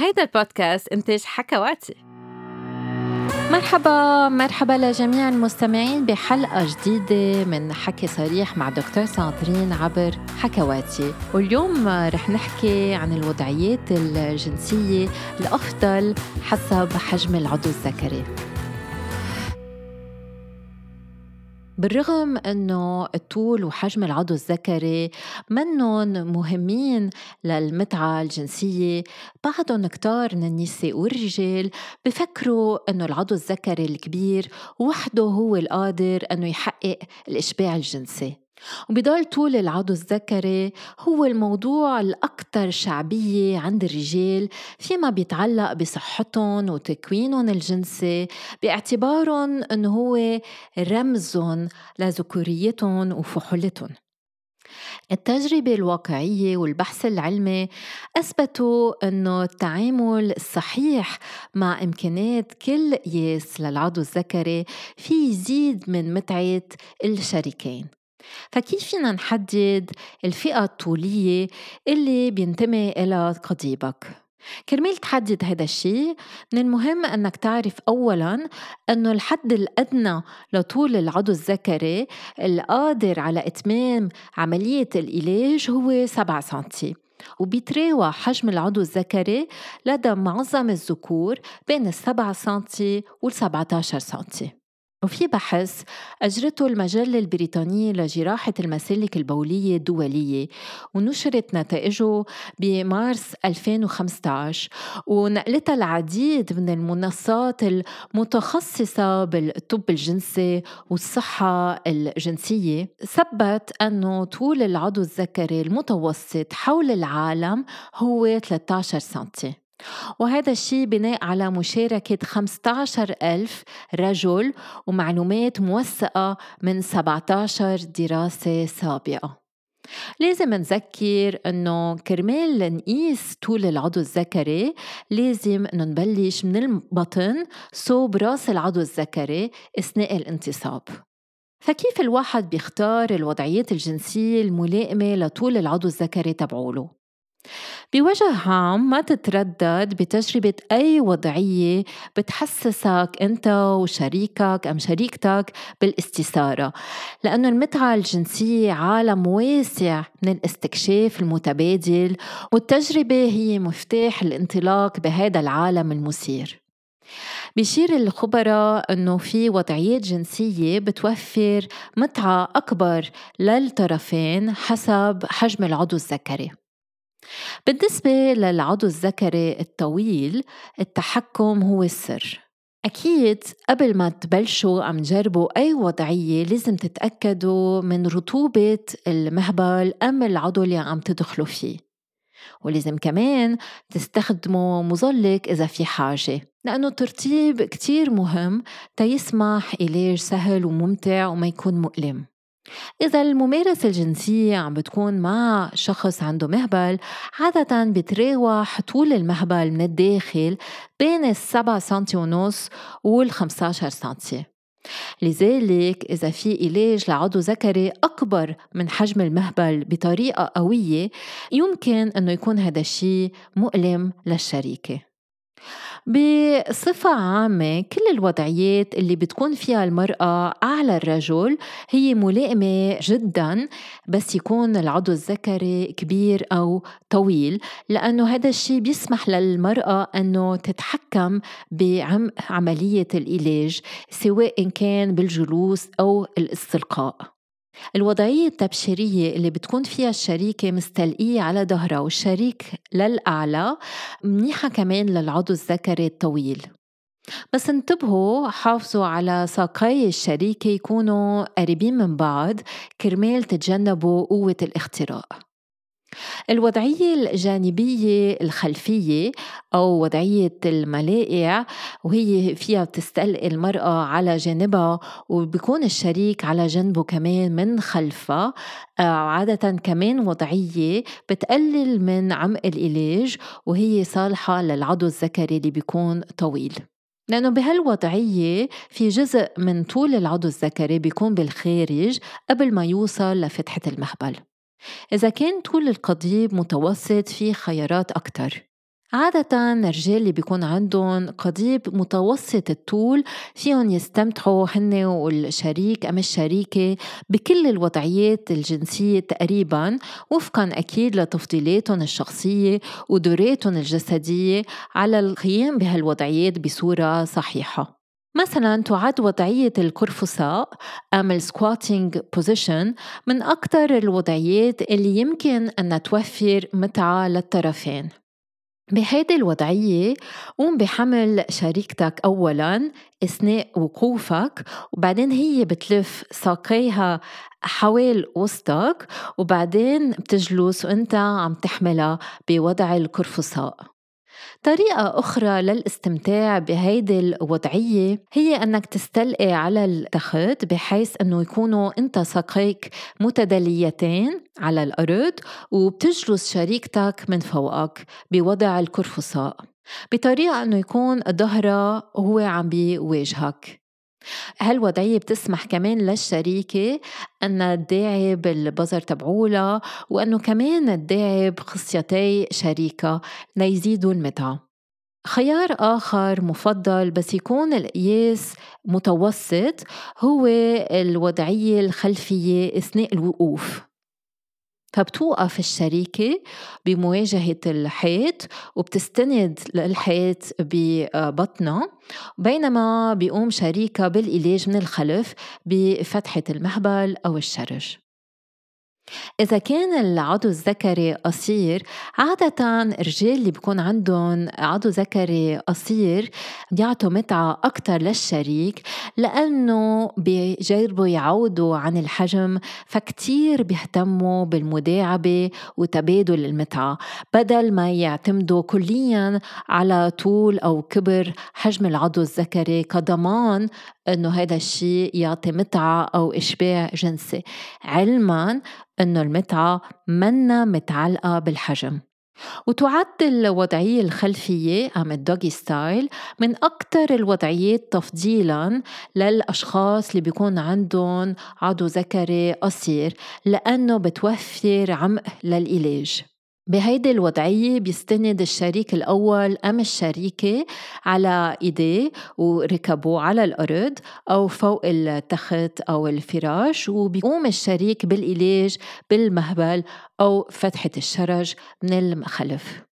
هيدا البودكاست إنتاج حكواتي. مرحبا مرحبا لجميع المستمعين بحلقة جديدة من حكي صريح مع دكتور ساندرين عبر حكواتي. واليوم رح نحكي عن الوضعيات الجنسية الأفضل حسب حجم العضو الذكري. بالرغم إنه الطول وحجم العضو الذكري منهم مهمين للمتعة الجنسية بعضهم كتار من النساء والرجال بفكروا إنه العضو الذكري الكبير وحده هو القادر إنه يحقق الإشباع الجنسي. وبضل طول العضو الذكري هو الموضوع الأكثر شعبية عند الرجال فيما بيتعلق بصحتهم وتكوينهم الجنسي باعتبارهم أنه هو رمزهم لذكوريتهم وفحولتهم. التجربة الواقعية والبحث العلمي أثبتوا أنه التعامل الصحيح مع إمكانات كل قياس للعضو الذكري في يزيد من متعة الشريكين. فكيف فينا نحدد الفئة الطولية اللي بينتمي إلى قضيبك؟ كرمال تحدد هذا الشيء من المهم أنك تعرف أولا أنه الحد الأدنى لطول العضو الذكري القادر على إتمام عملية العلاج هو 7 سنتي وبيتراوح حجم العضو الذكري لدى معظم الذكور بين السبعة سنتي وال 17 سنتي وفي بحث أجرته المجلة البريطانية لجراحة المسالك البولية الدولية ونشرت نتائجه بمارس 2015 ونقلتها العديد من المنصات المتخصصة بالطب الجنسي والصحة الجنسية. ثبت أنه طول العضو الذكري المتوسط حول العالم هو 13 سنتي. وهذا الشيء بناء على مشاركة 15 ألف رجل ومعلومات موثقة من 17 دراسة سابقة لازم نذكر إنه كرمال نقيس طول العضو الذكري لازم انه نبلش من البطن صوب راس العضو الذكري أثناء الانتصاب فكيف الواحد بيختار الوضعيات الجنسية الملائمة لطول العضو الذكري تبعوله؟ بوجه عام ما تتردد بتجربة أي وضعية بتحسسك أنت وشريكك أم شريكتك بالاستثارة لأنه المتعة الجنسية عالم واسع من الاستكشاف المتبادل والتجربة هي مفتاح الانطلاق بهذا العالم المثير. بيشير الخبراء إنه في وضعيات جنسية بتوفر متعة أكبر للطرفين حسب حجم العضو الذكري. بالنسبة للعضو الذكري الطويل التحكم هو السر. أكيد قبل ما تبلشوا عم تجربوا أي وضعية لازم تتأكدوا من رطوبة المهبل أم العضو اللي عم تدخلوا فيه. ولازم كمان تستخدموا مظلك إذا في حاجة لأنه الترطيب كتير مهم تيسمح علاج سهل وممتع وما يكون مؤلم. إذا الممارسة الجنسية عم بتكون مع شخص عنده مهبل عادة بتراوح طول المهبل من الداخل بين السبعة سنتي ونص والخمسة سنتي. لذلك إذا في علاج لعضو ذكري أكبر من حجم المهبل بطريقة قوية يمكن أنه يكون هذا الشيء مؤلم للشريكة. بصفة عامة كل الوضعيات اللي بتكون فيها المرأة أعلى الرجل هي ملائمة جدا بس يكون العضو الذكري كبير أو طويل لأنه هذا الشيء بيسمح للمرأة أنه تتحكم بعملية العلاج سواء كان بالجلوس أو الاستلقاء. الوضعية التبشيرية اللي بتكون فيها الشريكة مستلقية على ظهرها والشريك للأعلى منيحة كمان للعضو الذكري الطويل. بس انتبهوا حافظوا على ساقي الشريكة يكونوا قريبين من بعض كرمال تتجنبوا قوة الاختراق. الوضعية الجانبية الخلفية أو وضعية الملائع وهي فيها بتستلقي المرأة على جانبها وبيكون الشريك على جنبه كمان من خلفها. آه، عادة كمان وضعية بتقلل من عمق العلاج وهي صالحة للعضو الذكري اللي بيكون طويل. لأنه بهالوضعية في جزء من طول العضو الذكري بيكون بالخارج قبل ما يوصل لفتحة المهبل. إذا كان طول القضيب متوسط في خيارات أكتر. عادة الرجال اللي بيكون عندهم قضيب متوسط الطول فيهم يستمتعوا هن والشريك أم الشريكة بكل الوضعيات الجنسية تقريبا وفقا أكيد لتفضيلاتهم الشخصية ودوراتهم الجسدية على القيام بهالوضعيات بصورة صحيحة. مثلا تعد وضعية القرفصاء أم ال squatting position من أكثر الوضعيات اللي يمكن أن توفر متعة للطرفين. بهيدي الوضعية قوم بحمل شريكتك أولا أثناء وقوفك وبعدين هي بتلف ساقيها حوال وسطك وبعدين بتجلس وأنت عم تحملها بوضع القرفصاء طريقة أخرى للاستمتاع بهيدي الوضعية هي أنك تستلقي على التخت بحيث أنه يكونوا أنت ساقيك متدليتين على الأرض وبتجلس شريكتك من فوقك بوضع الكرفصاء بطريقة أنه يكون ظهرها هو عم بيواجهك. هالوضعية بتسمح كمان للشريكة أنها تداعب البزر تبعولها وأنه كمان تداعب خصيتي شريكة ليزيدوا المتعة؟ خيار آخر مفضل بس يكون القياس متوسط هو الوضعية الخلفية أثناء الوقوف. فبتوقف الشريكة بمواجهة الحيط وبتستند للحيط ببطنها بينما بيقوم شريكها بالإلاج من الخلف بفتحة المهبل أو الشرج إذا كان العضو الذكري قصير عادة الرجال اللي بيكون عندهم عضو ذكري قصير بيعطوا متعة أكتر للشريك لأنه بيجربوا يعودوا عن الحجم فكتير بيهتموا بالمداعبة وتبادل المتعة. بدل ما يعتمدوا كليا على طول أو كبر حجم العضو الذكري كضمان إنه هذا الشيء يعطي متعة أو إشباع جنسي. علما إنه المتعة منا متعلقة بالحجم. وتعد الوضعية الخلفية أم ال doggy style من أكثر الوضعيات تفضيلا للأشخاص اللي بيكون عندهم عضو ذكري قصير لأنه بتوفر عمق للإيلاج بهيدي الوضعية بيستند الشريك الأول أم الشريكة على إيديه وركبه على الأرض أو فوق التخت أو الفراش وبيقوم الشريك بالعلاج بالمهبل أو فتحة الشرج من الخلف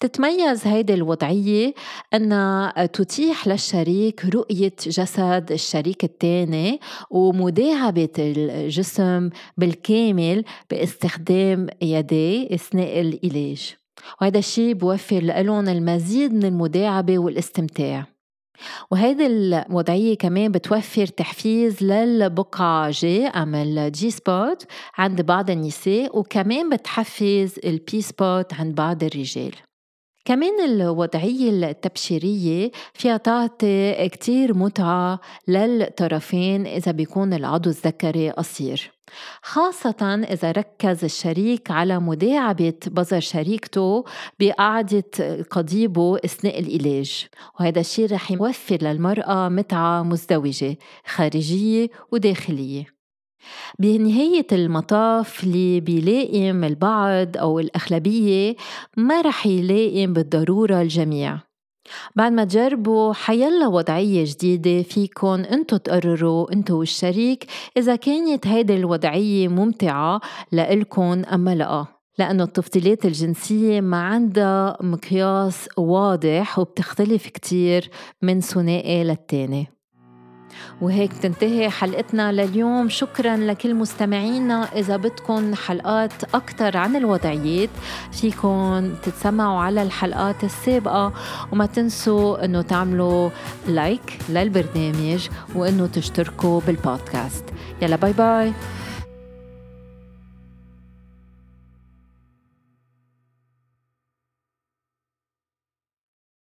تتميز هيدي الوضعية أنها تتيح للشريك رؤية جسد الشريك الثاني ومداعبة الجسم بالكامل باستخدام يديه أثناء العلاج. وهذا الشيء بوفر لهم المزيد من المداعبة والاستمتاع. وهيدي الوضعية كمان بتوفر تحفيز للبقعة G أم ال G-spot عند بعض النساء وكمان بتحفز ال P-spot عند بعض الرجال. كمان الوضعية التبشيرية فيها تعطي كتير متعة للطرفين إذا بيكون العضو الذكري قصير. خاصة إذا ركز الشريك على مداعبة بظر شريكته بقعدة قضيبه أثناء العلاج وهذا الشيء رح يوفر للمرأة متعة مزدوجة خارجية وداخلية. بنهاية المطاف اللي بيلائم البعض أو الأغلبية ما رح يلائم بالضرورة الجميع. بعد ما تجربوا حيلا وضعية جديدة فيكن أنتو تقرروا أنتو والشريك إذا كانت هيدي الوضعية ممتعة لإلكن أما لأ. لأنه التفضيلات الجنسية ما عندها مقياس واضح وبتختلف كتير من ثنائي للتاني. وهيك تنتهي حلقتنا لليوم. شكرا لكل مستمعينا. إذا بدكم حلقات أكثر عن الوضعيات فيكم تتسمعوا على الحلقات السابقة. وما تنسوا أنه تعملوا like للبرنامج وأنه تشتركوا بالبودكاست. يلا bye bye